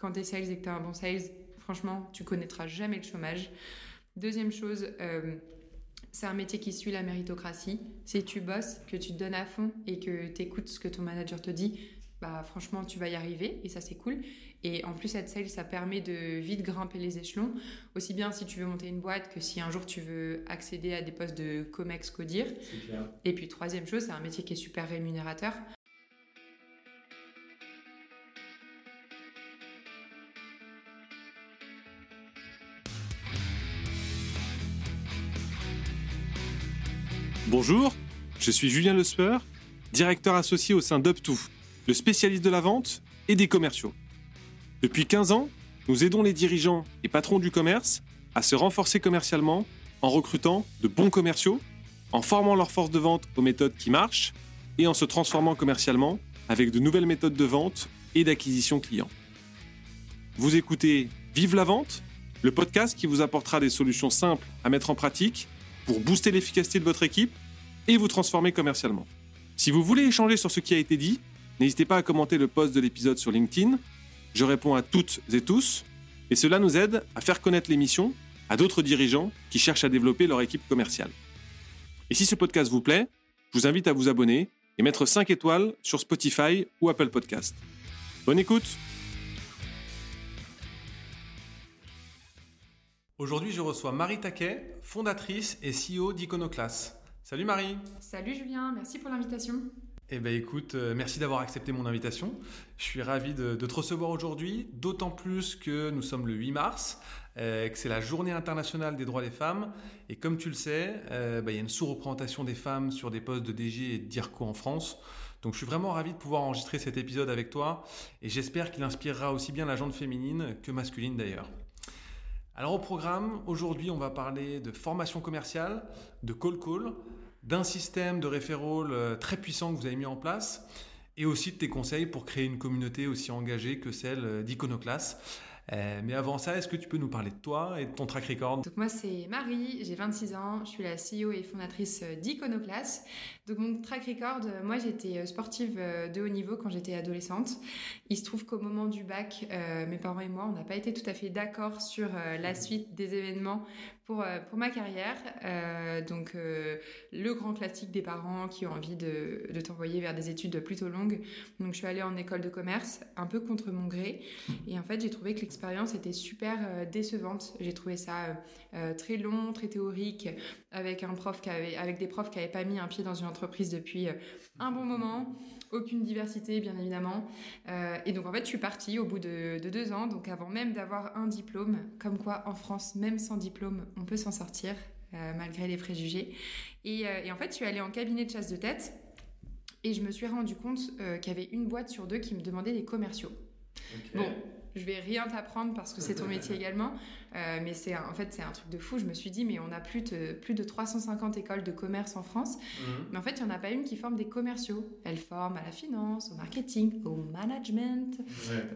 quand tu es sales et que tu as un bon sales, franchement, tu connaîtras jamais le chômage. Deuxième chose, euh, c'est un métier qui suit la méritocratie. Si tu bosses, que tu te donnes à fond et que tu écoutes ce que ton manager te dit, bah franchement, tu vas y arriver et ça c'est cool. Et en plus, être sales, ça permet de vite grimper les échelons, aussi bien si tu veux monter une boîte que si un jour tu veux accéder à des postes de COMEX, CODIR. Et puis troisième chose, c'est un métier qui est super rémunérateur. Bonjour, je suis Julien Lesper, directeur associé au sein d'UpTo, le spécialiste de la vente et des commerciaux. Depuis 15 ans, nous aidons les dirigeants et patrons du commerce à se renforcer commercialement en recrutant de bons commerciaux, en formant leur force de vente aux méthodes qui marchent et en se transformant commercialement avec de nouvelles méthodes de vente et d'acquisition client. Vous écoutez Vive la vente, le podcast qui vous apportera des solutions simples à mettre en pratique pour booster l'efficacité de votre équipe et vous transformer commercialement. Si vous voulez échanger sur ce qui a été dit, n'hésitez pas à commenter le post de l'épisode sur LinkedIn. Je réponds à toutes et tous, et cela nous aide à faire connaître l'émission à d'autres dirigeants qui cherchent à développer leur équipe commerciale. Et si ce podcast vous plaît, je vous invite à vous abonner et mettre 5 étoiles sur Spotify ou Apple Podcast. Bonne écoute Aujourd'hui, je reçois Marie Taquet, fondatrice et CEO d'Iconoclass. Salut Marie Salut Julien, merci pour l'invitation. Eh bien écoute, euh, merci d'avoir accepté mon invitation. Je suis ravi de, te recevoir aujourd'hui, d'autant plus que nous sommes le 8 mars, euh, que c'est la journée internationale des droits des femmes. Et comme tu le sais, euh, bah, il y a une sous-représentation des femmes sur des postes de DG et de DIRCO en France. Donc je suis vraiment ravi de pouvoir enregistrer cet épisode avec toi et j'espère qu'il inspirera aussi bien la gente féminine que masculine d'ailleurs. Alors au programme, aujourd'hui on va parler de formation commerciale, de call call, d'un système de référol euh, très puissant que vous avez mis en place et aussi de tes conseils pour créer une communauté aussi engagée que celle euh, d'Iconoclass. Euh, mais avant ça, est-ce que tu peux nous parler de toi et de ton track record? Donc moi c'est Marie, j'ai 26 ans, je suis la CEO et fondatrice d'Iconoclass. Donc mon track record, moi j'étais sportive de haut niveau quand j'étais adolescente. Il se trouve qu'au moment du bac, mes parents et moi, on n'a pas été tout à fait d'accord sur la suite des événements pour, pour ma carrière. donc le grand classique des parents qui ont envie de, t'envoyer vers des études plutôt longues. Donc je suis allée en école de commerce, un peu contre mon gré. Et en fait j'ai trouvé que l'expérience était super euh, décevante. J'ai trouvé ça euh, euh, très long, très théorique, avec un prof avec des profs qui n'avaient pas mis un pied dans une entreprise depuis un bon moment, aucune diversité bien évidemment. et donc en fait je suis partie au bout de, deux ans, donc avant même d'avoir un diplôme, comme quoi en France même sans diplôme on peut s'en sortir. malgré les préjugés. Et, en fait, je suis allée en cabinet de chasse de tête et je me suis rendu compte qu'il y avait une boîte sur deux qui me demandait des commerciaux. Bon, je vais rien t'apprendre parce que c'est ton métier également. Euh, mais c'est en fait c'est un truc de fou. Je me suis dit mais on a plus de plus de 350 écoles de commerce en France. Mhm. Mais en fait il n'y en a pas une qui forme des commerciaux. Elle forme à la finance, au marketing, au management,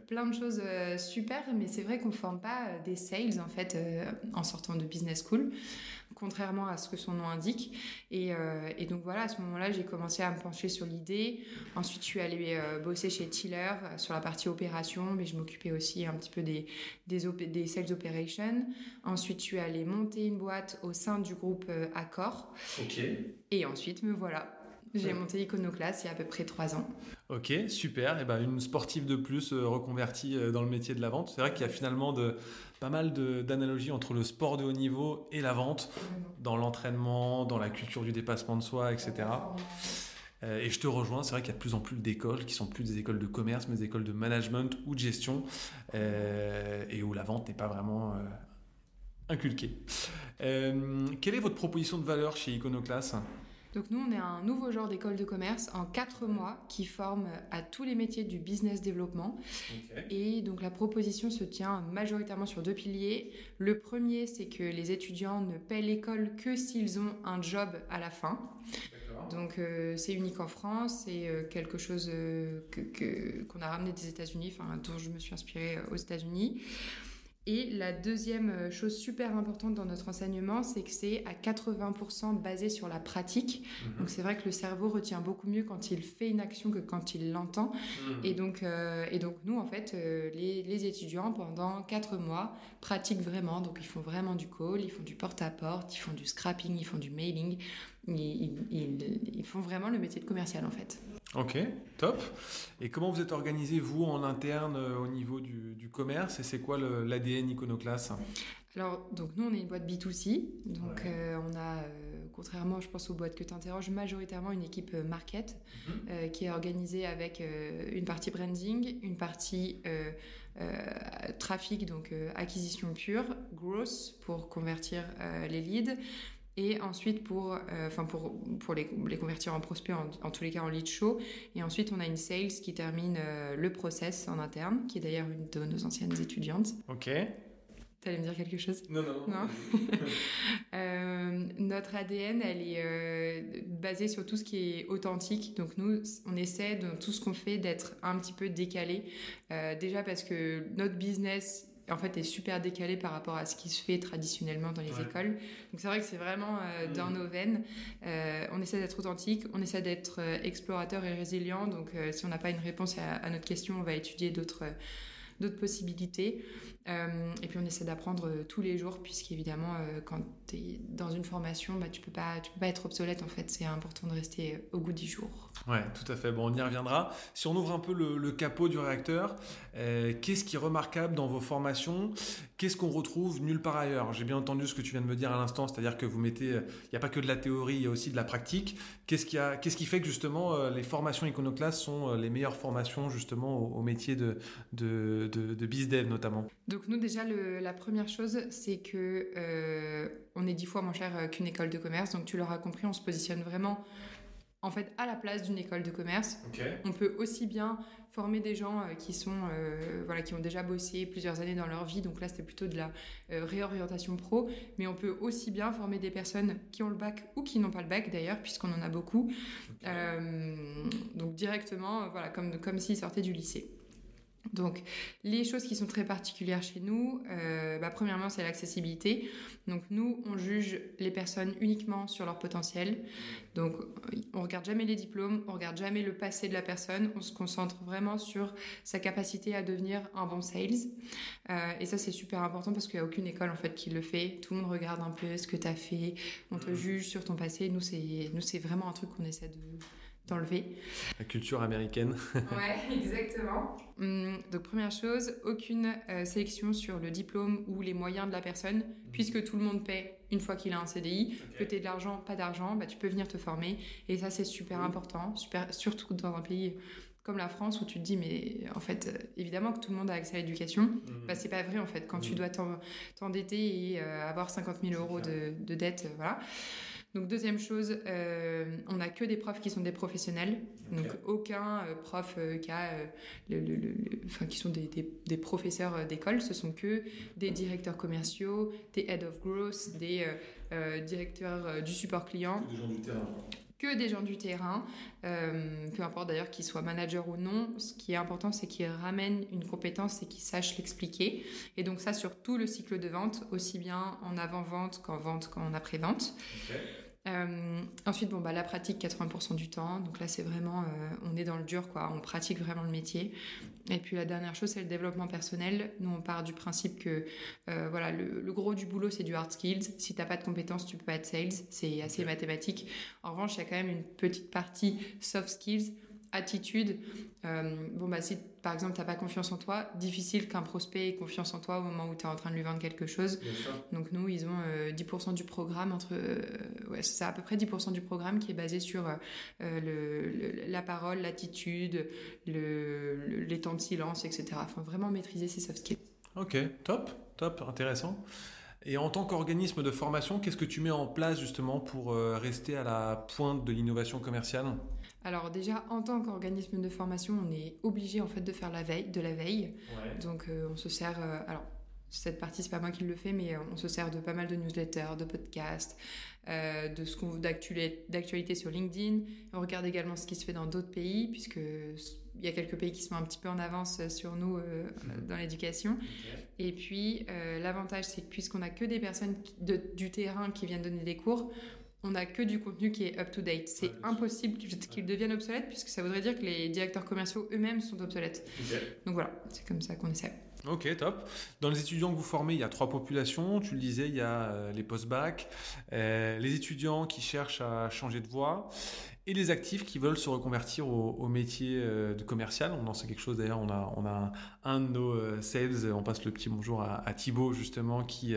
plein de choses euh, super. Mais c'est vrai qu'on forme pas euh, des sales en fait en sortant de business school contrairement à ce que son nom indique. Et, euh, et donc voilà, à ce moment-là, j'ai commencé à me pencher sur l'idée. Ensuite, je suis allée euh, bosser chez Tiller euh, sur la partie opération, mais je m'occupais aussi un petit peu des, des, des, sales operations. Ensuite, je suis allée monter une boîte au sein du groupe Accor. Ok. Et ensuite, me voilà. J'ai monté Iconoclass il y a à peu près trois ans. Ok, super. Et eh ben, une sportive de plus reconvertie dans le métier de la vente. C'est vrai qu'il y a finalement de, pas mal d'analogies entre le sport de haut niveau et la vente, dans l'entraînement, dans la culture du dépassement de soi, etc. Euh, et je te rejoins, c'est vrai qu'il y a de plus en plus d'écoles qui sont plus des écoles de commerce, mais des écoles de management ou de gestion, euh, et où la vente n'est pas vraiment euh, inculquée. quelle est votre proposition de valeur chez Iconoclass donc nous, on est un nouveau genre d'école de commerce en quatre mois qui forme à tous les métiers du business développement. Et donc la proposition se tient majoritairement sur deux piliers. Le premier, c'est que les étudiants ne paient l'école que s'ils ont un job à la fin. Donc euh, c'est unique en France, c'est euh, quelque chose euh, qu'on a ramené des États-Unis, enfin dont je me suis inspirée aux États-Unis. Et la deuxième euh, chose super importante dans notre enseignement, c'est que c'est à 80% basé sur la pratique. Mhm. Donc c'est vrai que le cerveau retient beaucoup mieux quand il fait une action que quand il l'entend. Mhm. Et, donc, euh, et donc nous, en fait, euh, les, les, étudiants, pendant 4 mois, pratiquent vraiment. Donc ils font vraiment du call, ils font du porte-à-porte, ils font du scrapping, ils font du mailing. Ils, ils, ils font vraiment le métier de commercial, en fait. Ok, top. Et comment vous êtes organisé, vous, en interne, euh, au niveau du, du commerce Et c'est quoi l'ADN Iconoclast? Alors, donc nous, on est une boîte B2C. Donc, euh, on a, euh, contrairement, je pense, aux boîtes que tu interroges, majoritairement une équipe market mhm. qui est organisée avec une partie branding, une partie trafic, donc acquisition pure, growth pour convertir les leads, et ensuite pour, euh, enfin pour, pour les, les, convertir en prospects, en, tous les cas en lead show. Et ensuite, on a une sales qui termine euh, le process en interne, qui est d'ailleurs une de nos anciennes étudiantes. Ok. T'allais me dire quelque chose? Non, non. non euh, notre ADN, elle est basée sur tout ce qui est authentique. Donc nous, on essaie dans tout ce qu'on fait d'être un petit peu décalé. déjà parce que notre business en fait est super décalé par rapport à ce qui se fait traditionnellement dans les écoles. Donc c'est vrai que c'est vraiment euh, dans mm. nos veines. Euh, on essaie d'être authentique, on essaie d'être euh, explorateur et résilient. Donc si on n'a pas une réponse à, à, notre question, on va étudier d'autres d'autres possibilités. Euh, et puis on essaie d'apprendre euh, tous les jours, puisqu'évidemment, euh, quand tu es dans une formation, bah, tu tu peux pas être obsolète en fait. C'est important de rester au goût du jour. Ouais, tout à fait. Bon, on y reviendra. Si on ouvre un peu le, capot du réacteur, qu'est-ce qui est remarquable dans vos formations? Qu'est-ce qu'on retrouve nulle part ailleurs? J'ai bien entendu ce que tu viens de me dire à l'instant, c'est-à-dire que vous mettez, il n'y a pas que de la théorie, il y a aussi de la pratique. Qu'est-ce qui, a, qu'est-ce qui fait que justement les formations iconoclastes sont les meilleures formations justement au, métier de, de, de, de BizDev notamment? Donc nous déjà la première chose c'est que euh, on est dix fois moins cher euh, qu'une école de commerce. Donc tu l'auras compris, on se positionne vraiment en fait à la place d'une école de commerce. On peut aussi bien former des gens euh, qui sont voilà qui ont déjà bossé plusieurs années dans leur vie. Donc là c'était plutôt de la réorientation pro, mais on peut aussi bien former des personnes qui ont le bac ou qui n'ont pas le bac d'ailleurs puisqu'on en a beaucoup. donc directement voilà comme comme s'ils sortaient du lycée. Donc, les choses qui sont très particulières chez nous, euh, bah, premièrement, c'est l'accessibilité. Donc, nous, on juge les personnes uniquement sur leur potentiel. Donc, on regarde jamais les diplômes, on regarde jamais le passé de la personne. On se concentre vraiment sur sa capacité à devenir un bon sales. Euh, et ça, c'est super important parce qu'il n'y a aucune école en fait qui le fait. Tout le monde regarde un peu ce que tu as fait. On te mmh. juge sur ton passé. Nous, c'est nous, c'est vraiment un truc qu'on essaie de d'enlever. La culture américaine. ouais, exactement. Hum, donc première chose, aucune euh, sélection sur le diplôme ou les moyens de la personne, mhm. puisque tout le monde paie une fois qu'il a un CDI. Que tu aies de l'argent, pas d'argent, bah, tu peux venir te former. Et ça, c'est super important, super, surtout dans un pays comme la France où tu te dis mais en fait euh, évidemment que tout le monde a accès à l'éducation mhm. bah, c'est pas vrai en fait quand tu mhm. dois t'endetter et euh, avoir 50 000 euros de, de dette voilà donc deuxième chose, euh, on n'a que des profs qui sont des professionnels, donc aucun euh, prof euh, qui a, le, le, enfin, qui sont des, des, des professeurs d'école, ce sont que des directeurs commerciaux, des head of growth, des directeurs du support client. Des gens du terrain que des gens du terrain, peu importe d'ailleurs qu'ils soient managers ou non. Ce qui est important, c'est qu'ils ramènent une compétence et qu'ils sachent l'expliquer. Et donc ça sur tout le cycle de vente, aussi bien en avant-vente qu'en vente qu'en après-vente. Euh, ensuite, bon, bah, la pratique 80% du temps. Donc là, c'est vraiment, euh, on est dans le dur, quoi. On pratique vraiment le métier. Et puis la dernière chose, c'est le développement personnel. Nous, on part du principe que, euh, voilà, le, gros du boulot, c'est du hard skills. Si t'as pas de compétences, tu peux pas être sales. C'est assez mathématique. En revanche, il y a quand même une petite partie soft skills attitude. Euh, bon, bah, si par exemple, tu n'as pas confiance en toi, difficile qu'un prospect ait confiance en toi au moment où tu es en train de lui vendre quelque chose. Donc, nous, ils ont 10% euh, du programme, entre, euh, ouais, c'est à peu près 10% du programme qui est basé sur le, la parole, l'attitude, le, les temps de silence, etc. Enfin, vraiment maîtriser ces soft skills. Ok, top, top, intéressant. Et en tant qu'organisme de formation, qu'est-ce que tu mets en place justement pour rester à la pointe de l'innovation commerciale? Alors déjà, en tant qu'organisme de formation, on est obligé en fait de faire la veille, de la veille. Donc euh, on se sert, euh, alors cette partie c'est pas moi qui le fais, mais euh, on se sert de pas mal de newsletters, de podcasts, de ce qu'on d'actualité sur LinkedIn. On regarde également ce qui se fait dans d'autres pays, puisque il y a quelques pays qui sont un petit peu en avance sur nous mhm. dans l'éducation. Et puis, l'avantage, c'est que puisqu'on a que des personnes du terrain qui viennent donner des cours, on n'a que du contenu qui est up-to-date. C'est impossible qu'il devienne obsolète, puisque ça voudrait dire que les directeurs commerciaux eux-mêmes sont obsolètes. Donc voilà, c'est comme ça qu'on essaie. Ok, top. Dans les étudiants que vous formez, il y a trois populations. Tu le disais, il y a euh, les post-bac, euh, les étudiants qui cherchent à changer de voie et les actifs qui veulent se reconvertir au, métier euh, de commercial. On en sait quelque chose d'ailleurs. On a, on a un, de nos sales, on passe le petit bonjour à, à Thibaut justement, qui,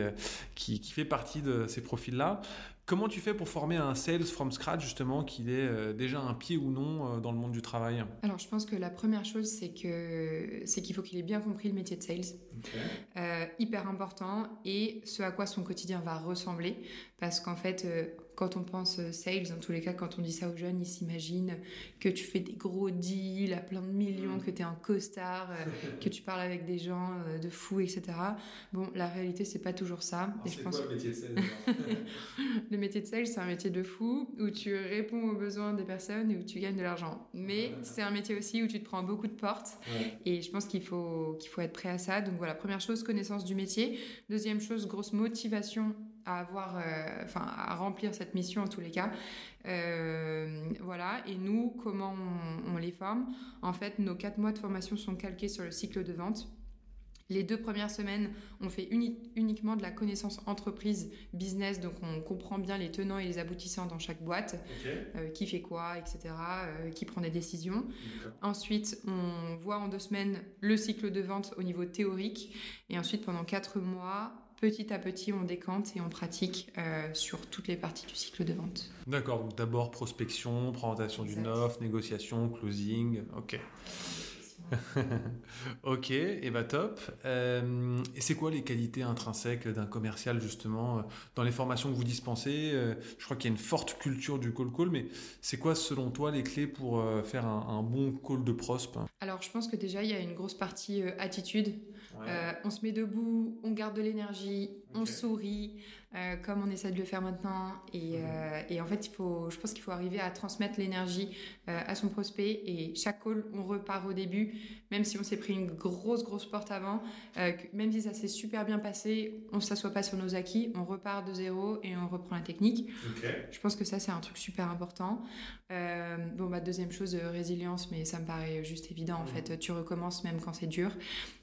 qui, qui fait partie de ces profils-là. Comment tu fais pour former un sales from scratch justement qu'il ait euh, déjà un pied ou non euh, dans le monde du travail? Alors je pense que la première chose c'est que c'est qu'il faut qu'il ait bien compris le métier de sales, euh, hyper important et ce à quoi son quotidien va ressembler. Parce qu'en fait quand on pense euh, sales, dans tous les cas, quand on dit ça aux jeunes, ils s'imaginent que tu fais des gros deals à plein de millions, mm. que tu es un costard, euh, que tu parles avec des gens euh, de fous, etc. Bon, la réalité, c'est pas toujours ça. et je pense... quoi le métier de sales Le métier de sales, c'est un métier de fou où tu réponds aux besoins des personnes et où tu gagnes de l'argent. Mais c'est un métier aussi où tu te prends beaucoup de portes. Et je pense qu'il faut, qu'il faut être prêt à ça. Donc voilà, première chose, connaissance du métier. Deuxième chose, grosse motivation à avoir, euh, enfin, à remplir cette mission en tous les cas. Euh, voilà. Et nous, comment on, les forme? En fait, nos quatre mois de formation sont calqués sur le cycle de vente. Les deux premières semaines, on fait uniquement de la connaissance entreprise, business, donc on comprend bien les tenants et les aboutissants dans chaque boîte, euh, qui fait quoi, etc., qui prend des décisions. Ensuite, on voit en deux semaines le cycle de vente au niveau théorique, et ensuite pendant quatre mois, petit à petit, on décante et on pratique euh, sur toutes les parties du cycle de vente. D'accord, donc d'abord prospection, présentation d'une offre, négociation, closing, ok. ok, et bah top. Euh, et c'est quoi les qualités intrinsèques d'un commercial justement euh, dans les formations que vous dispensez Je crois qu'il y a une forte culture du call call, mais c'est quoi selon toi les clés pour faire un, un, bon call de prospe Alors je pense que déjà il y a une grosse partie attitude. Euh, on se met debout, on garde de l'énergie, on sourit, euh, comme on essaie de le faire maintenant. Et, mhm. euh, en fait, il faut, je pense qu'il faut arriver à transmettre l'énergie à son prospect. Et chaque call, on repart au début, même si on s'est pris une grosse, grosse porte avant, même si ça s'est super bien passé, on ne s'assoit pas sur nos acquis, on repart de zéro et on reprend la technique. Je pense que ça, c'est un truc super important. bon, bah, deuxième chose, résilience, mais ça me paraît juste évident. En mhm. fait, tu recommences même quand c'est dur.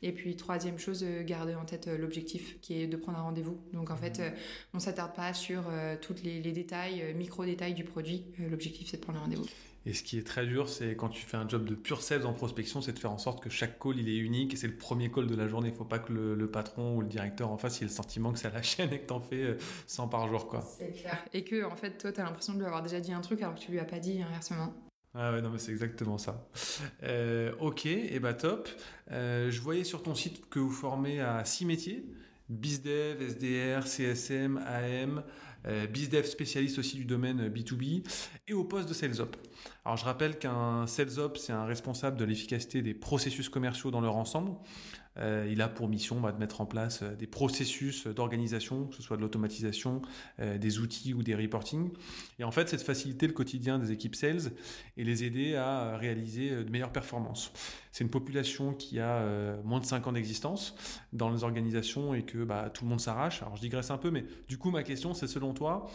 Et puis, troisième chose, euh, garder en tête euh, l'objectif qui est de prendre un rendez-vous. Donc en fait, mhm. euh, on s'attarde pas sur tous les, détails, micro-détails du produit. L'objectif, c'est de prendre un rendez-vous. Et ce qui est très dur, c'est quand tu fais un job de pure sales en prospection, c'est de faire en sorte que chaque call il est unique et c'est le premier call de la journée. Il ne faut pas que le, patron ou le directeur en face ait le sentiment que c'est la chaîne et que tu en fais 100 par jour. Quoi. C'est clair. Et que en fait, toi, tu as l'impression de lui avoir déjà dit un truc alors que tu lui as pas dit inversement. Ah ouais, non, mais c'est exactement ça. Euh, ok, et bah top. Euh, je voyais sur ton site que vous formez à six métiers BizDev, SDR, CSM, AM, euh, BizDev spécialiste aussi du domaine B2B et au poste de SalesOp. Alors je rappelle qu'un SalesOp, c'est un responsable de l'efficacité des processus commerciaux dans leur ensemble. Euh, il a pour mission bah, de mettre en place euh, des processus d'organisation, que ce soit de l'automatisation, euh, des outils ou des reporting. Et en fait, c'est de faciliter le quotidien des équipes sales et les aider à réaliser de meilleures performances. C'est une population qui a moins de 5 ans d'existence dans les organisations et que bah, tout le monde s'arrache. Alors je digresse un peu, mais du coup, ma question, c'est selon toi,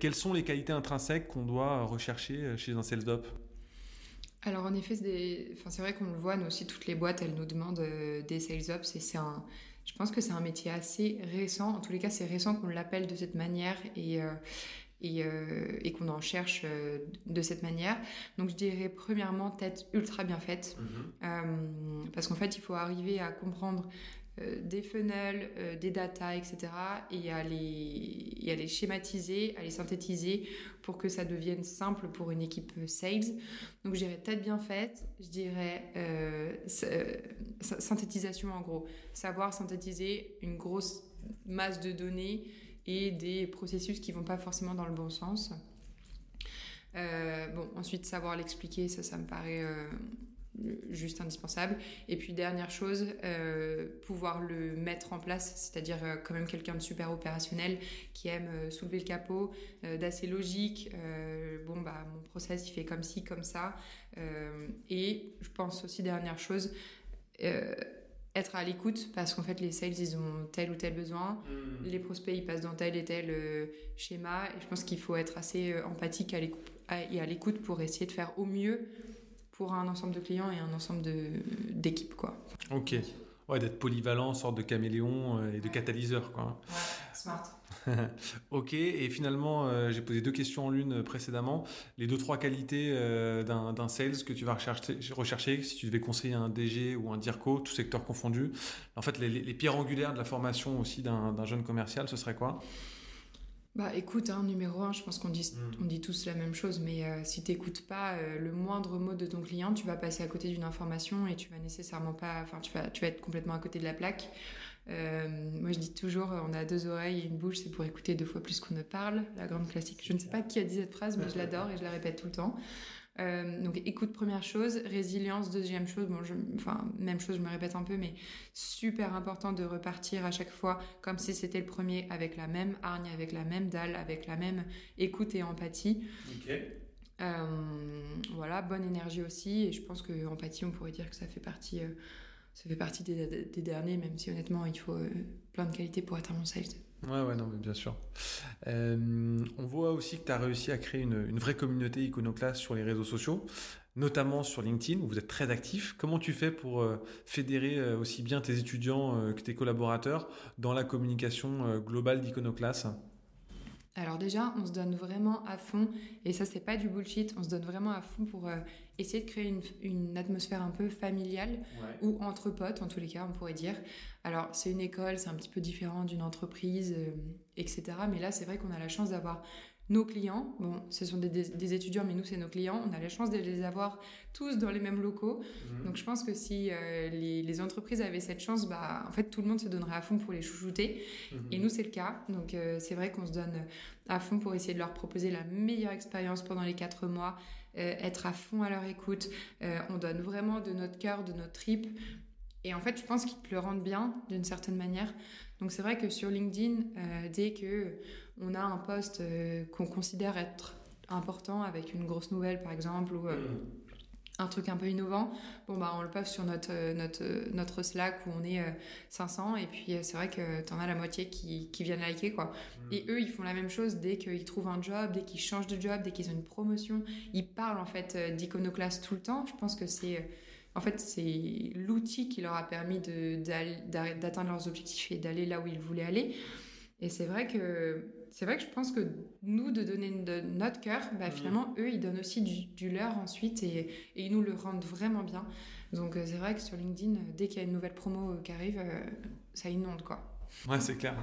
quelles sont les qualités intrinsèques qu'on doit rechercher chez un sales op alors en effet, c'est vrai qu'on le voit, nous aussi, toutes les boîtes, elles nous demandent euh, des sales ops et c'est un... Je pense que c'est un métier assez récent. En tous les cas, c'est récent qu'on l'appelle de cette manière et, euh, euh, et, qu'on en cherche de cette manière. Donc je dirais premièrement tête ultra bien faite. Mm-hmm. parce qu'en fait, il faut arriver à comprendre euh, des funnels, euh, des data, etc. Et à, les, schématiser, à les synthétiser pour que ça devienne simple pour une équipe sales. Donc je dirais tête bien faite, je dirais euh, synthétisation en gros. Savoir synthétiser une grosse masse de données et des processus qui vont pas forcément dans le bon sens. bon, ensuite savoir l'expliquer, ça, ça me paraît juste indispensable. Et puis dernière chose, euh, pouvoir le mettre en place, c'est-à-dire euh, quand même quelqu'un de super opérationnel qui aime euh, soulever le capot, d'assez logique. bon bah mon process il fait comme ci comme ça. et je pense aussi dernière chose. être à l'écoute parce qu'en fait les sales ils ont tel ou tel besoin, mmh. les prospects ils passent dans tel et tel schéma et je pense qu'il faut être assez empathique et à l'écoute pour essayer de faire au mieux pour un ensemble de clients et un ensemble d'équipes. Ok. Ouais, d'être polyvalent, sorte de caméléon euh, et de catalyseur. Quoi. Ouais, smart. ok, et finalement, euh, j'ai posé deux questions en l'une précédemment. Les deux, trois qualités euh, d'un sales que tu vas rechercher, rechercher, si tu devais conseiller un DG ou un DIRCO, tout secteur confondu. En fait, les, les pierres angulaires de la formation aussi d'un jeune commercial, ce serait quoi? Bah écoute, hein, numéro un, je pense qu'on dit, mm. on dit tous la même chose, mais euh, si tu n'écoutes pas euh, le moindre mot de ton client, tu vas passer à côté d'une information et tu vas nécessairement pas, enfin tu vas, tu vas être complètement à côté de la plaque. Euh, moi je dis toujours, on a deux oreilles et une bouche, c'est pour écouter deux fois plus qu'on ne parle, la grande classique. Je ne sais pas qui a dit cette phrase, mais je l'adore et je la répète tout le temps. Euh, donc écoute première chose, résilience deuxième chose, bon je, enfin même chose je me répète un peu mais super important de repartir à chaque fois comme si c'était le premier avec la même hargne, avec la même dalle, avec la même écoute et empathie. Euh, voilà, bonne énergie aussi et je pense que empathie on pourrait dire que ça fait partie, euh, ça fait partie des, derniers même si honnêtement il faut plein de qualités pour un bon sales. Ouais, ouais, non, mais bien sûr. Euh, on voit aussi que tu as réussi à créer une, vraie communauté iconoclaste sur les réseaux sociaux, notamment sur LinkedIn, où vous êtes très actif. Comment tu fais pour euh, fédérer euh, aussi bien tes étudiants que tes collaborateurs dans la communication globale d'Iconoclast alors déjà, on se donne vraiment à fond, et ça c'est pas du bullshit, on se donne vraiment à fond pour essayer de créer une, atmosphère un peu familiale, ou entre potes en tous les cas on pourrait dire. Alors c'est une école, c'est un petit peu différent d'une entreprise, euh, etc. Mais là c'est vrai qu'on a la chance d'avoir nos clients, bon, ce sont des, étudiants, mais nous, c'est nos clients. On a la chance de les avoir tous dans les mêmes locaux. Mhm. Donc, je pense que si euh, les, entreprises avaient cette chance, bah, en fait, tout le monde se donnerait à fond pour les chouchouter. Mhm. Et nous, c'est le cas. Donc, euh, c'est vrai qu'on se donne à fond pour essayer de leur proposer la meilleure expérience pendant les quatre mois, euh, être à fond à leur écoute. on donne vraiment de notre cœur, de notre trip. Et en fait, je pense qu'ils le rendent bien d'une certaine manière. Donc c'est vrai que sur LinkedIn, euh, dès que on a un poste euh, qu'on considère être important avec une grosse nouvelle par exemple ou euh, un truc un peu innovant, bon bah on le poste sur notre notre notre Slack où on est 500 et puis c'est vrai que tu en as la moitié qui, qui viennent liker quoi. Mm. Et eux ils font la même chose dès qu'ils trouvent un job, dès qu'ils changent de job, dès qu'ils ont une promotion, ils parlent en fait d'iconoclaste tout le temps. Je pense que c'est en fait, c'est l'outil qui leur a permis d'atteindre leurs objectifs et d'aller là où ils voulaient aller. Et c'est vrai que c'est vrai que je pense que nous, de donner de notre cœur, bah, mmh. finalement, eux, ils donnent aussi du, leur ensuite et, ils nous le rendent vraiment bien. Donc euh, c'est vrai que sur LinkedIn, dès qu'il y a une nouvelle promo euh, qui arrive, euh, ça inonde quoi. Ouais, c'est clair.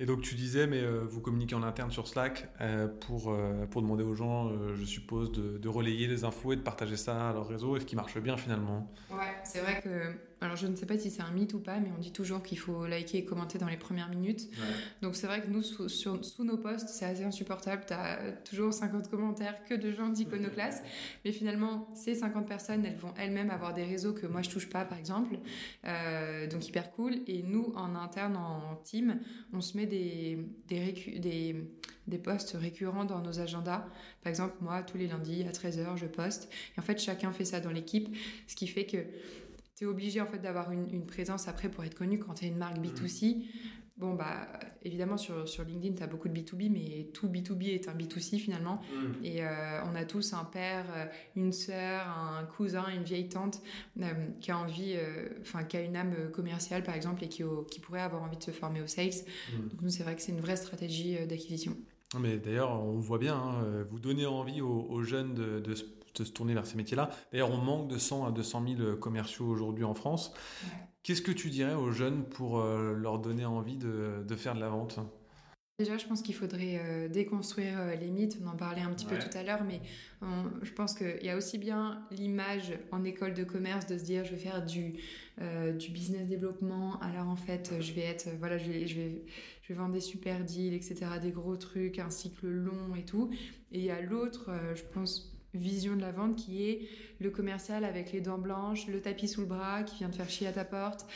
Et donc tu disais, mais euh, vous communiquez en interne sur Slack euh, pour, euh, pour demander aux gens, je suppose, de, de, relayer les infos et de partager ça à leur réseau, et ce qui marche bien finalement. Ouais, c'est vrai que alors je ne sais pas si c'est un mythe ou pas, mais on dit toujours qu'il faut liker et commenter dans les premières minutes. Donc c'est vrai que nous, sous, sur, sous nos posts, c'est assez insupportable. Tu as toujours 50 commentaires que de gens d'iconoclaste. Mais finalement, ces 50 personnes, elles vont elles-mêmes avoir des réseaux que moi je touche pas, par exemple. Euh, donc hyper cool. Et nous, en interne, en team, on se met des, des, des, des posts récurrents dans nos agendas. Par exemple, moi, tous les lundis à 13h, je poste. Et en fait, chacun fait ça dans l'équipe. Ce qui fait que tu es obligé en fait d'avoir une, présence après pour être connu quand tu es une marque B2C. Bon, bah, évidemment, sur, sur LinkedIn, tu as beaucoup de B2B, mais tout B2B est un B2C finalement. Mm. Et euh, on a tous un père, euh, une sœur, un cousin, une vieille tante euh, qui a envie, enfin, qui a une âme commerciale par exemple et qui, qui pourrait avoir envie de se former au sales. Mm. Donc, nous, c'est vrai que c'est une vraie stratégie d'acquisition. Mais d'ailleurs, on voit bien, hein, vous donnez envie aux, jeunes de, de de se tourner vers ces métiers-là. D'ailleurs, on manque de 100 à 200 000 commerciaux aujourd'hui en France. Qu'est-ce que tu dirais aux jeunes pour euh, leur donner envie de, de faire de la vente? Déjà, je pense qu'il faudrait euh, déconstruire euh, les mythes. On en parlait un petit peu tout à l'heure, mais je pense qu'il y a aussi bien l'image en école de commerce de se dire je vais faire du, du business développement. Alors en fait, je vais être voilà, je vais, je vais, je vais vendre des super deals, etc., des gros trucs, un cycle long et tout. Et il y a l'autre, je pense vision de la vente qui est le commercial avec les dents blanches, le tapis sous le bras qui vient te faire chier à ta porte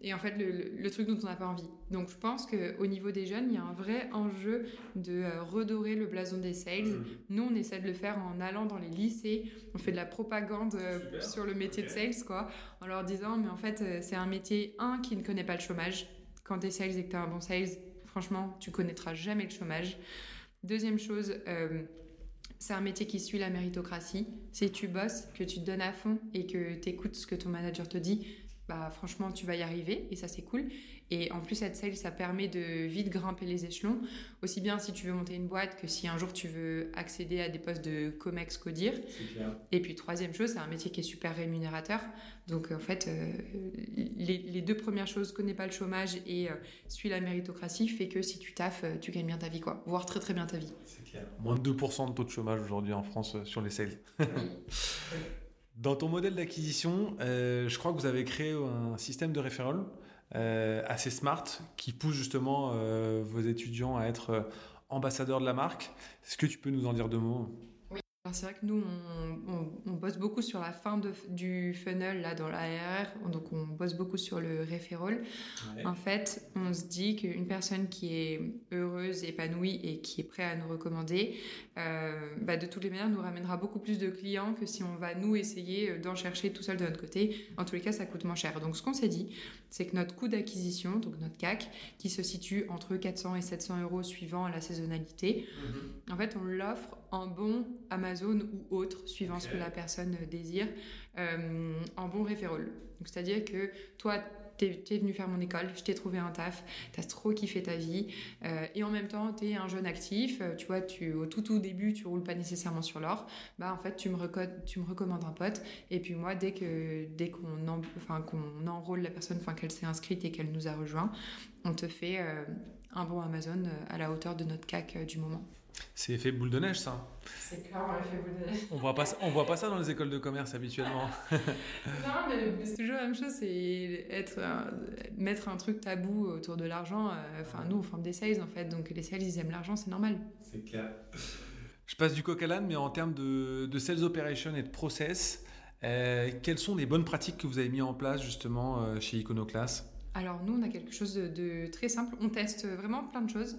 et en fait le, truc dont on n'a pas envie. Donc je pense qu'au niveau des jeunes, il y a un vrai enjeu de euh, redorer le blason des sales. Mm. Nous, on essaie de le faire en allant dans les lycées, on fait de la propagande euh, sur le métier de sales quoi, en leur disant mais en fait euh, c'est un métier un qui ne connaît pas le chômage. Quand tu es sales et que tu as un bon sales, franchement, tu connaîtras jamais le chômage. Deuxième chose, c'est un métier qui suit la méritocratie. Si tu bosses, que tu te donnes à fond et que tu écoutes ce que ton manager te dit, bah franchement tu vas y arriver et ça c'est cool. Et en plus être sales ça permet de vite grimper les échelons. Aussi bien si tu veux monter une boîte que si un jour tu veux accéder à des postes de comex codir. Et puis troisième chose c'est un métier qui est super rémunérateur. Donc en fait euh, les, deux premières choses connais pas le chômage et euh, suis la méritocratie fait que si tu taffes euh, tu gagnes bien ta vie quoi. Voire très très bien ta vie. C'est clair. Moins de 2% de taux de chômage aujourd'hui en France sur les sales Dans ton modèle d'acquisition, euh, je crois que vous avez créé un système de référol euh, assez smart qui pousse justement euh, vos étudiants à être ambassadeurs de la marque. Est-ce que tu peux nous en dire deux mots? C'est vrai que nous, on, bosse beaucoup sur la fin de, du funnel là dans l'ARR, donc on bosse beaucoup sur le référol. En fait, on se dit qu'une personne qui est heureuse, épanouie et qui est prête à nous recommander, euh, bah, de toutes les manières, nous ramènera beaucoup plus de clients que si on va nous essayer d'en chercher tout seul de notre côté. En tous les cas, ça coûte moins cher. Donc ce qu'on s'est dit, c'est que notre coût d'acquisition, donc notre CAC, qui se situe entre 400 et 700 euros suivant la saisonnalité, mhm. en fait, on l'offre en bon Amazon ou autre, suivant ce que la personne désire, euh, en bon référol. C'est-à-dire que toi, t'es es venu faire mon école, je t'ai trouvé un taf, t'as trop kiffé ta vie, euh, et en même temps, t'es un jeune actif, euh, tu vois, tu, au tout tout début, tu roules pas nécessairement sur l'or, bah en fait, tu me, tu me recommandes un pote, et puis moi, dès que dès qu'on enfin, qu'on enrôle la personne, enfin qu'elle s'est inscrite et qu'elle nous a rejoint, on te fait un bon Amazon à la hauteur de notre CAC du moment. C'est effet boule de neige, ça. C'est clairement l'effet boule de neige. On voit pas, on voit pas ça dans les écoles de commerce habituellement. non, mais c'est toujours la même chose, c'est être, mettre un truc tabou autour de l'argent. Euh, enfin, nous, on forme des sales en fait, donc les sales, ils aiment l'argent, c'est normal. C'est clair. Je passe du coq à l'âne, mais en termes de, de, sales operation et de process, euh, quelles sont les bonnes pratiques que vous avez mis en place justement euh, chez Iconoclast? Alors nous, on a quelque chose de, très simple. On teste vraiment plein de choses.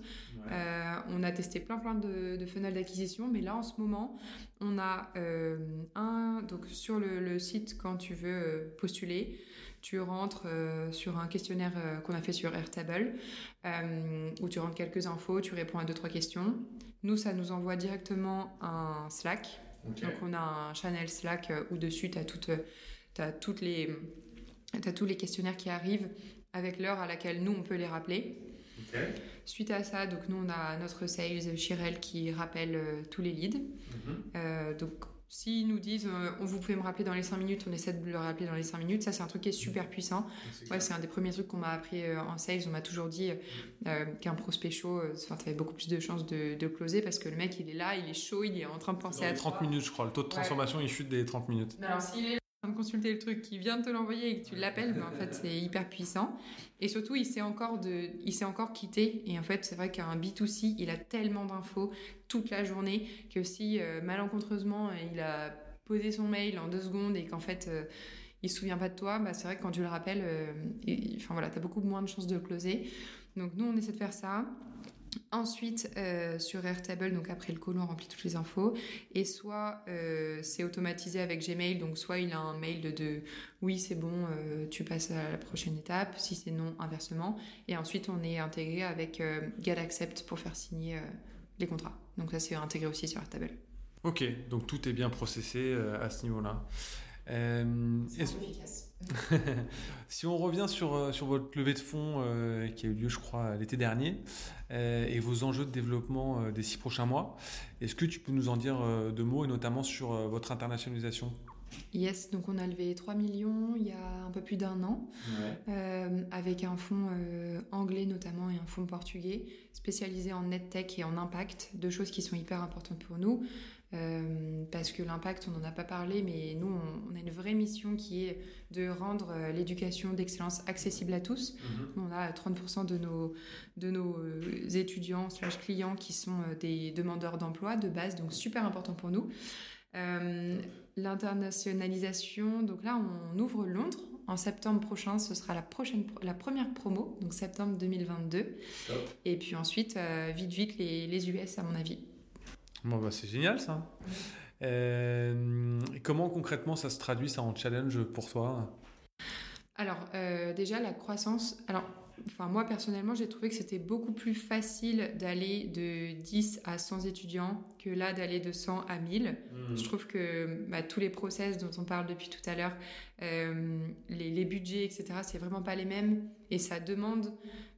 Euh, on a testé plein plein de, de funnels d'acquisition, mais là en ce moment, on a euh, un donc sur le, site quand tu veux euh, postuler, tu rentres sur un questionnaire qu'on a fait sur Airtable où tu rentres quelques infos, tu réponds à deux trois questions. Nous, ça nous envoie directement un Slack. Donc on a un channel Slack où dessus tu as toutes as toutes les tu as tous les questionnaires qui arrivent avec l'heure à laquelle nous, on peut les rappeler. Suite à ça, donc nous, on a notre sales Chirel qui rappelle euh, tous les leads. Mhm. Euh, donc, s'ils nous disent euh, on vous pouvez me rappeler dans les 5 minutes, on essaie de le rappeler dans les 5 minutes. Ça, c'est un truc qui est super puissant. Ouais, c'est un des premiers trucs qu'on m'a appris en sales. On m'a toujours dit qu'un prospect chaud, enfin, tu avais beaucoup plus de chances de, de, closer parce que le mec, il est là, il est chaud, il est en train de penser à 30 minutes, je crois. Le taux de transformation, il chute des 30 minutes. Alors, s'il est de consulter le truc, qui vient de te l'envoyer et que tu l'appelles, ben, en fait, c'est hyper puissant. Et surtout, il s'est encore, de, il s'est encore quitté. Et en fait, c'est vrai qu'un B2C, il a tellement d'infos toute la journée que si euh, malencontreusement, il a posé son mail en deux secondes et qu'en fait, euh, il se souvient pas de toi, bah, c'est vrai que quand tu le rappelles, euh, enfin voilà, tu as beaucoup moins de chances de le closer. Donc nous, on essaie de faire ça. Ensuite, euh, sur Airtable, donc après le call, on remplit toutes les infos. Et soit euh, c'est automatisé avec Gmail, donc soit il a un mail de, oui, c'est bon, euh, tu passes à la prochaine étape. Si c'est non, inversement. Et ensuite, on est intégré avec GetAccept pour faire signer les contrats. Donc ça, c'est intégré aussi sur Airtable. Ok, donc tout est bien processé à ce niveau-là. Euh, efficace. si on revient sur, euh, sur votre levée de fonds euh, qui a eu lieu, je crois, l'été dernier, et vos enjeux de développement des six prochains mois, est-ce que tu peux nous en dire deux mots, et notamment sur votre internationalisation? Yes, donc on a levé 3 millions il y a un peu plus d'un an, avec un fonds anglais notamment et un fonds portugais spécialisé en net tech et en impact, deux choses qui sont hyper importantes pour nous. Euh, parce que l'impact, on n'en a pas parlé, mais nous, on, a une vraie mission qui est de rendre euh, l'éducation d'excellence accessible à tous. Mhm. On a 30% de nos, de nos euh, étudiants slash clients qui sont des demandeurs d'emploi de base, donc super important pour nous. L'internationalisation, donc là, on ouvre Londres en septembre prochain, ce sera la, prochaine, la première promo, donc septembre 2022. Et puis ensuite, vite, vite, les, les US, à mon avis. Bon, bah, c'est génial ça. Euh, comment concrètement ça se traduit ça en challenge pour toi? Alors euh, déjà la croissance. Alors enfin moi personnellement j'ai trouvé que c'était beaucoup plus facile d'aller de 10 à 100 étudiants que là d'aller de 100 à 1000. Hmm. Je trouve que bah, tous les process dont on parle depuis tout à l'heure, euh, les, les, budgets etc. C'est vraiment pas les mêmes et ça demande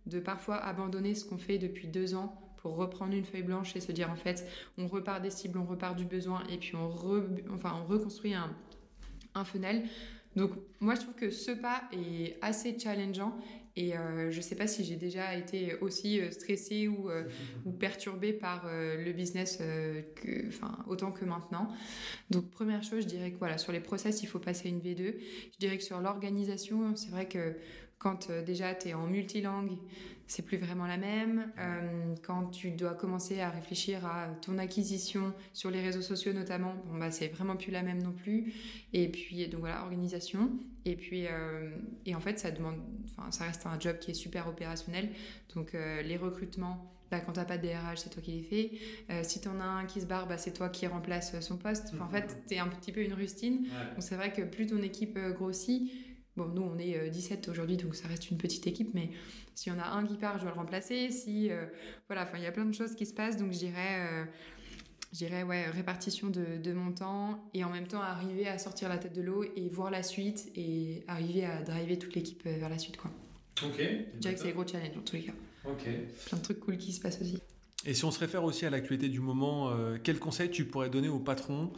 de parfois abandonner ce qu'on fait depuis deux ans reprendre une feuille blanche et se dire en fait on repart des cibles, on repart du besoin et puis on, enfin, on reconstruit un, un funnel. Donc moi je trouve que ce pas est assez challengeant et euh, je sais pas si j'ai déjà été aussi euh, stressée ou, euh, ou perturbée par le business que, enfin, autant que maintenant. Donc première chose, je dirais que voilà, sur les process, il faut passer une V2. Je dirais que sur l'organisation, c'est vrai que quand déjà tu es en multilangue, c'est plus vraiment la même. Euh, quand tu dois commencer à réfléchir à ton acquisition sur les réseaux sociaux notamment, bon bah c'est vraiment plus la même non plus. Et puis donc voilà organisation. Et puis euh, et en fait ça demande, enfin ça reste un job qui est super opérationnel. Donc euh, les recrutements. Bah, quand t'as pas de DRH, c'est toi qui les fais. si t'en as un qui se barre, bah, c'est toi qui remplace son poste. en fait, t'es un petit peu une rustine. Donc c'est vrai que plus ton équipe grossit, Bon, nous, on est 17 aujourd'hui, donc ça reste une petite équipe, mais si on a un qui part, je dois le remplacer. Si, euh, voilà, enfin, il y a plein de choses qui se passent, donc je dirais, euh, dirais ouais, répartition de, de, mon temps et en même temps arriver à sortir la tête de l'eau et voir la suite et arriver à driver toute l'équipe euh, vers la suite, quoi. Ok. Je dirais que c'est les gros challenges en tous les cas. Ok. Plein de trucs cool qui se passent aussi. Et si on se réfère aussi à l'actualité du moment, quels conseils tu pourrais donner aux patrons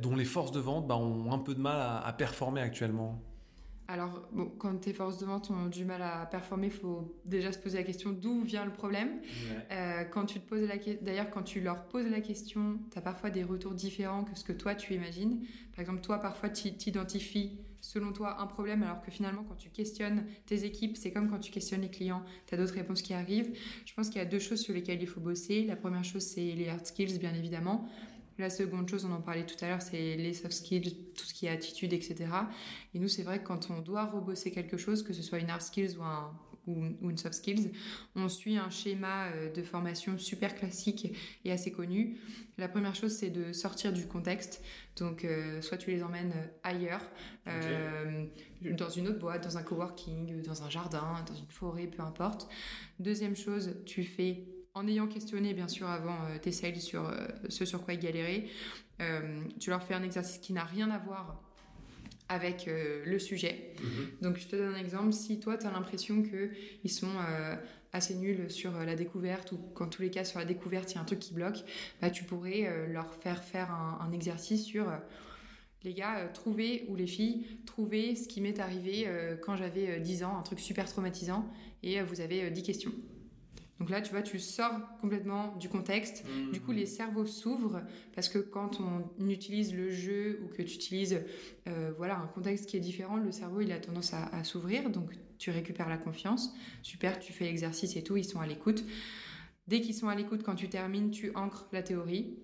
dont les forces de vente bah, ont un peu de mal à, à performer actuellement? Alors, bon, quand tes forces de vente ont du mal à performer, il faut déjà se poser la question d'où vient le problème. Euh, quand tu te poses la d'ailleurs, quand tu leur poses la question, tu as parfois des retours différents que ce que toi tu imagines. Par exemple, toi, parfois, tu t'identifies selon toi un problème, alors que finalement, quand tu questionnes tes équipes, c'est comme quand tu questionnes les clients, tu as d'autres réponses qui arrivent. Je pense qu'il y a deux choses sur lesquelles il faut bosser. La première chose, c'est les hard skills, bien évidemment. La seconde chose, on en parlait tout à l'heure, c'est les soft skills, tout ce qui est attitude, etc. Et nous, c'est vrai que quand on doit rebosser quelque chose, que ce soit une hard skills ou, un, ou, une soft skills, on suit un schéma euh, de formation super classique et assez connu. La première chose, c'est de sortir du contexte. Donc, euh, soit tu les emmènes ailleurs, euh, dans une autre boîte, dans un coworking, dans un jardin, dans une forêt, peu importe. Deuxième chose, tu fais en ayant questionné bien sûr avant euh, tes sales sur euh, ce sur quoi ils galéraient, euh, tu leur fais un exercice qui n'a rien à voir avec le sujet. Mhm. Donc je te donne un exemple, si toi tu as l'impression qu'ils sont assez nuls sur la découverte ou qu'en tous les cas sur la découverte il y a un truc qui bloque, bah, tu pourrais leur faire faire un, exercice sur les gars, trouvez, ou les filles, trouvez ce qui m'est arrivé quand j'avais 10 ans, un truc super traumatisant, et vous avez 10 questions. Donc là, tu vois, tu sors complètement du contexte. Mmh. Du coup, les cerveaux s'ouvrent parce que quand on utilise le jeu ou que tu utilises euh, voilà, un contexte qui est différent, le cerveau, il a tendance à, s'ouvrir. Donc, tu récupères la confiance. Super, tu fais l'exercice et tout, ils sont à l'écoute. Dès qu'ils sont à l'écoute, quand tu termines, tu ancres la théorie.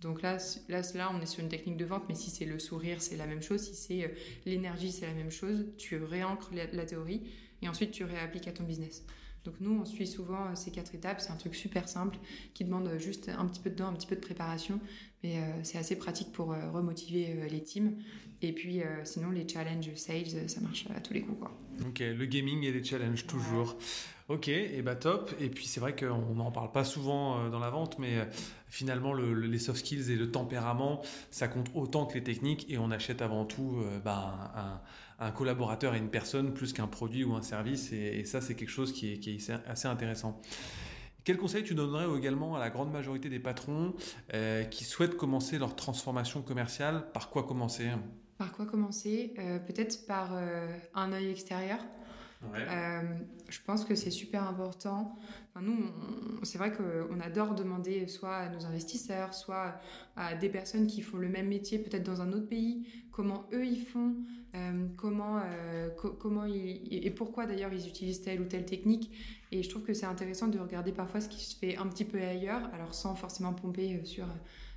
Donc là, là, là, on est sur une technique de vente, mais si c'est le sourire, c'est la même chose. Si c'est euh, l'énergie, c'est la même chose. Tu réancres la théorie et ensuite tu réappliques à ton business. Donc nous, on suit souvent euh, ces quatre étapes. C'est un truc super simple qui demande juste un petit peu de temps, un petit peu de préparation, mais euh, c'est assez pratique pour euh, remotiver les teams. Et puis sinon, les challenges sales, ça marche à tous les coups. Quoi. Ok, le gaming et les challenges toujours. Ok, et bah top. Et puis c'est vrai qu'on n'en parle pas souvent dans la vente, mais finalement les soft skills et le tempérament, ça compte autant que les techniques et on achète avant tout bah, un un collaborateur et une personne plus qu'un produit ou un service. Et, ça, c'est quelque chose qui est, assez intéressant. Quel conseil tu donnerais également à la grande majorité des patrons euh, qui souhaitent commencer leur transformation commerciale? Par quoi commencer? Par quoi commencer? Euh, Peut-être par euh, un œil extérieur. je pense que c'est super important. nous, c'est vrai qu'on adore demander soit à nos investisseurs, soit à des personnes qui font le même métier, peut-être dans un autre pays, comment eux ils font, euh, comment, euh, comment et pourquoi d'ailleurs ils utilisent telle ou telle technique. Et je trouve que c'est intéressant de regarder parfois ce qui se fait un petit peu ailleurs, alors sans forcément pomper euh, sur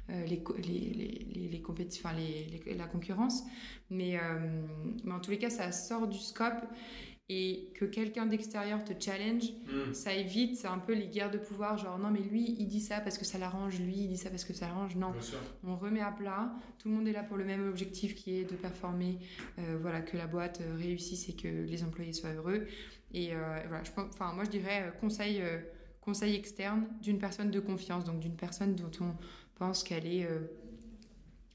les, les, les, les, enfin, la concurrence. Mais, mais en tous les cas, ça sort du scope et que quelqu'un d'extérieur te challenge, hmm. ça évite un peu les guerres de pouvoir, genre non mais lui il dit ça parce que ça l'arrange, lui il dit ça parce que ça l'arrange, non. On remet à plat, tout le monde est là pour le même objectif qui est de performer, euh, voilà, que la boîte euh, réussisse et que les employés soient heureux. Et euh, voilà, je enfin moi je dirais conseil, conseil externe d'une personne de confiance, donc d'une personne dont on pense qu'elle est,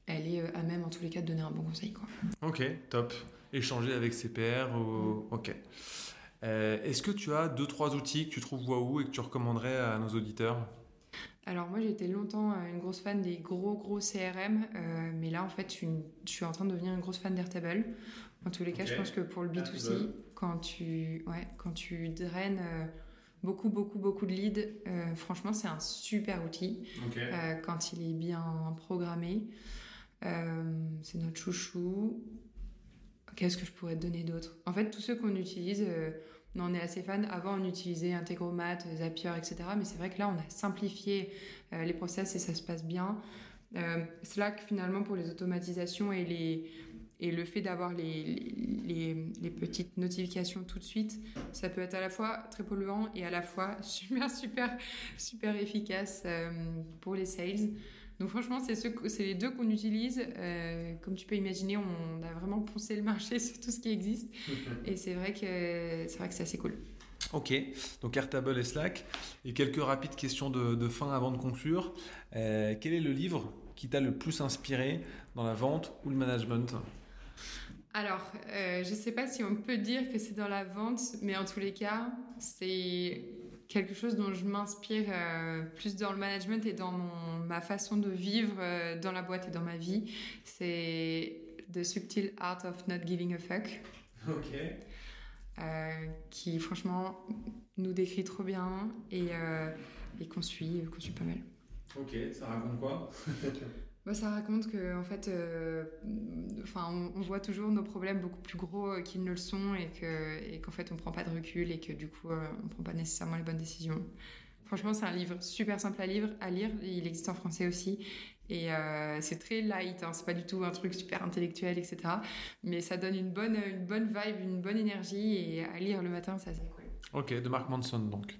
elle est à même en tous les cas de donner un bon conseil. Quoi. Ok, top échanger avec ses pairs. Mm. Ok. Euh, est-ce que tu as deux, trois outils que tu trouves waouh et que tu recommanderais à nos auditeurs? Alors moi j'ai été longtemps euh, une grosse fan des gros gros CRM, euh, mais là en fait je suis, en train de devenir une grosse fan d'Airtable. En tous les cas je pense que pour le B2C, quand tu, ouais, quand tu draines beaucoup beaucoup beaucoup de leads, franchement c'est un super outil quand il est bien programmé. c'est notre chouchou. Qu'est-ce que je pourrais te donner d'autre? En fait, tous ceux qu'on utilise, euh, on en est assez fan. Avant, on utilisait Integromat, Zapier, etc. Mais c'est vrai que là, on a simplifié euh, les process et ça se passe bien. Euh, Slack, finalement, pour les automatisations et, les, et le fait d'avoir les, les, les, petites notifications tout de suite, ça peut être à la fois très polluant et à la fois super, super, super efficace pour les sales. Donc franchement, c'est c'est les deux qu'on utilise. Euh, comme tu peux imaginer, on a vraiment poncé le marché sur tout ce qui existe. et c'est vrai que c'est vrai que c'est assez cool. Ok, donc Airtable et Slack. Et quelques rapides questions de, fin avant de conclure. Euh, quel est le livre qui t'a le plus inspiré dans la vente ou le management? Alors, euh, je ne sais pas si on peut dire que c'est dans la vente, mais en tous les cas, c'est quelque chose dont je m'inspire euh, plus dans le management et dans ma façon de vivre euh, dans la boîte et dans ma vie. C'est The Subtle Art of Not Giving a Fuck. Ok. Euh, qui franchement nous décrit trop bien et, et qu'on suit, qu'on suit pas mal. Ok, ça raconte quoi? Bah, ça raconte que en fait, euh, enfin, on, voit toujours nos problèmes beaucoup plus gros euh, qu'ils ne le sont et que et qu'en fait on prend pas de recul et que du coup euh, on prend pas nécessairement les bonnes décisions. Franchement, c'est un livre super simple à lire. À lire, il existe en français aussi et c'est très light. Hein, c'est pas du tout un truc super intellectuel, etc. Mais ça donne une bonne une bonne vibe, une bonne énergie et à lire le matin, ça c'est cool. Ok, de Mark Manson donc.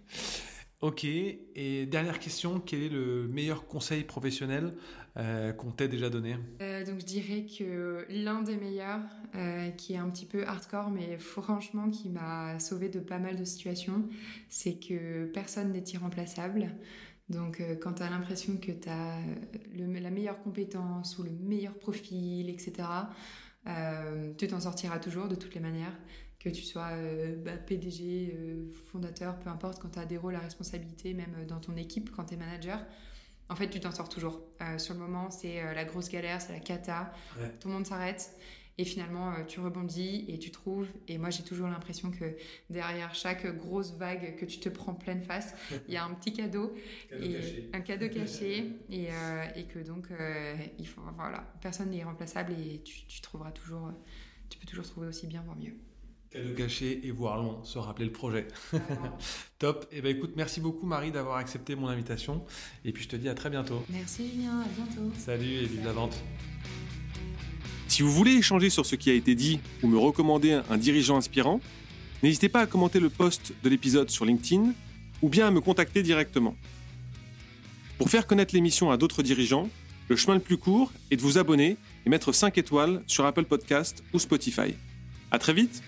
Ok, et dernière question, quel est le meilleur conseil professionnel euh, qu'on t'ait déjà donné euh, Donc je dirais que l'un des meilleurs, euh, qui est un petit peu hardcore, mais franchement qui m'a sauvé de pas mal de situations, c'est que personne n'est irremplaçable. Donc quand tu as l'impression que tu as la meilleure compétence ou le meilleur profil, etc., tu t'en sortiras toujours de toutes les manières que tu sois bah, PDG, fondateur, peu importe, quand tu as des rôles à responsabilité, même dans ton équipe, quand tu es manager, en fait, tu t'en sors toujours. sur le moment, c'est la grosse galère, c'est la cata, tout le monde s'arrête. Et finalement, tu rebondis et tu trouves. Et moi, j'ai toujours l'impression que derrière chaque grosse vague que tu te prends pleine face, il y a un petit cadeau, et un cadeau caché, et, et que donc, il faut, voilà, personne n'est irremplaçable et tu, tu trouveras toujours, tu peux toujours trouver aussi bien, voire mieux. Cadeau caché et voir loin, se rappeler le projet. Top. Et eh ben écoute, merci beaucoup Marie d'avoir accepté mon invitation. Et puis je te dis à très bientôt. Merci Julien, à bientôt. Salut et vive la vente. Si vous voulez échanger sur ce qui a été dit ou me recommander un dirigeant inspirant, n'hésitez pas à commenter le post de l'épisode sur LinkedIn ou bien à me contacter directement. Pour faire connaître l'émission à d'autres dirigeants, le chemin le plus court est de vous abonner et mettre 5 étoiles sur Apple Podcast ou Spotify. À très vite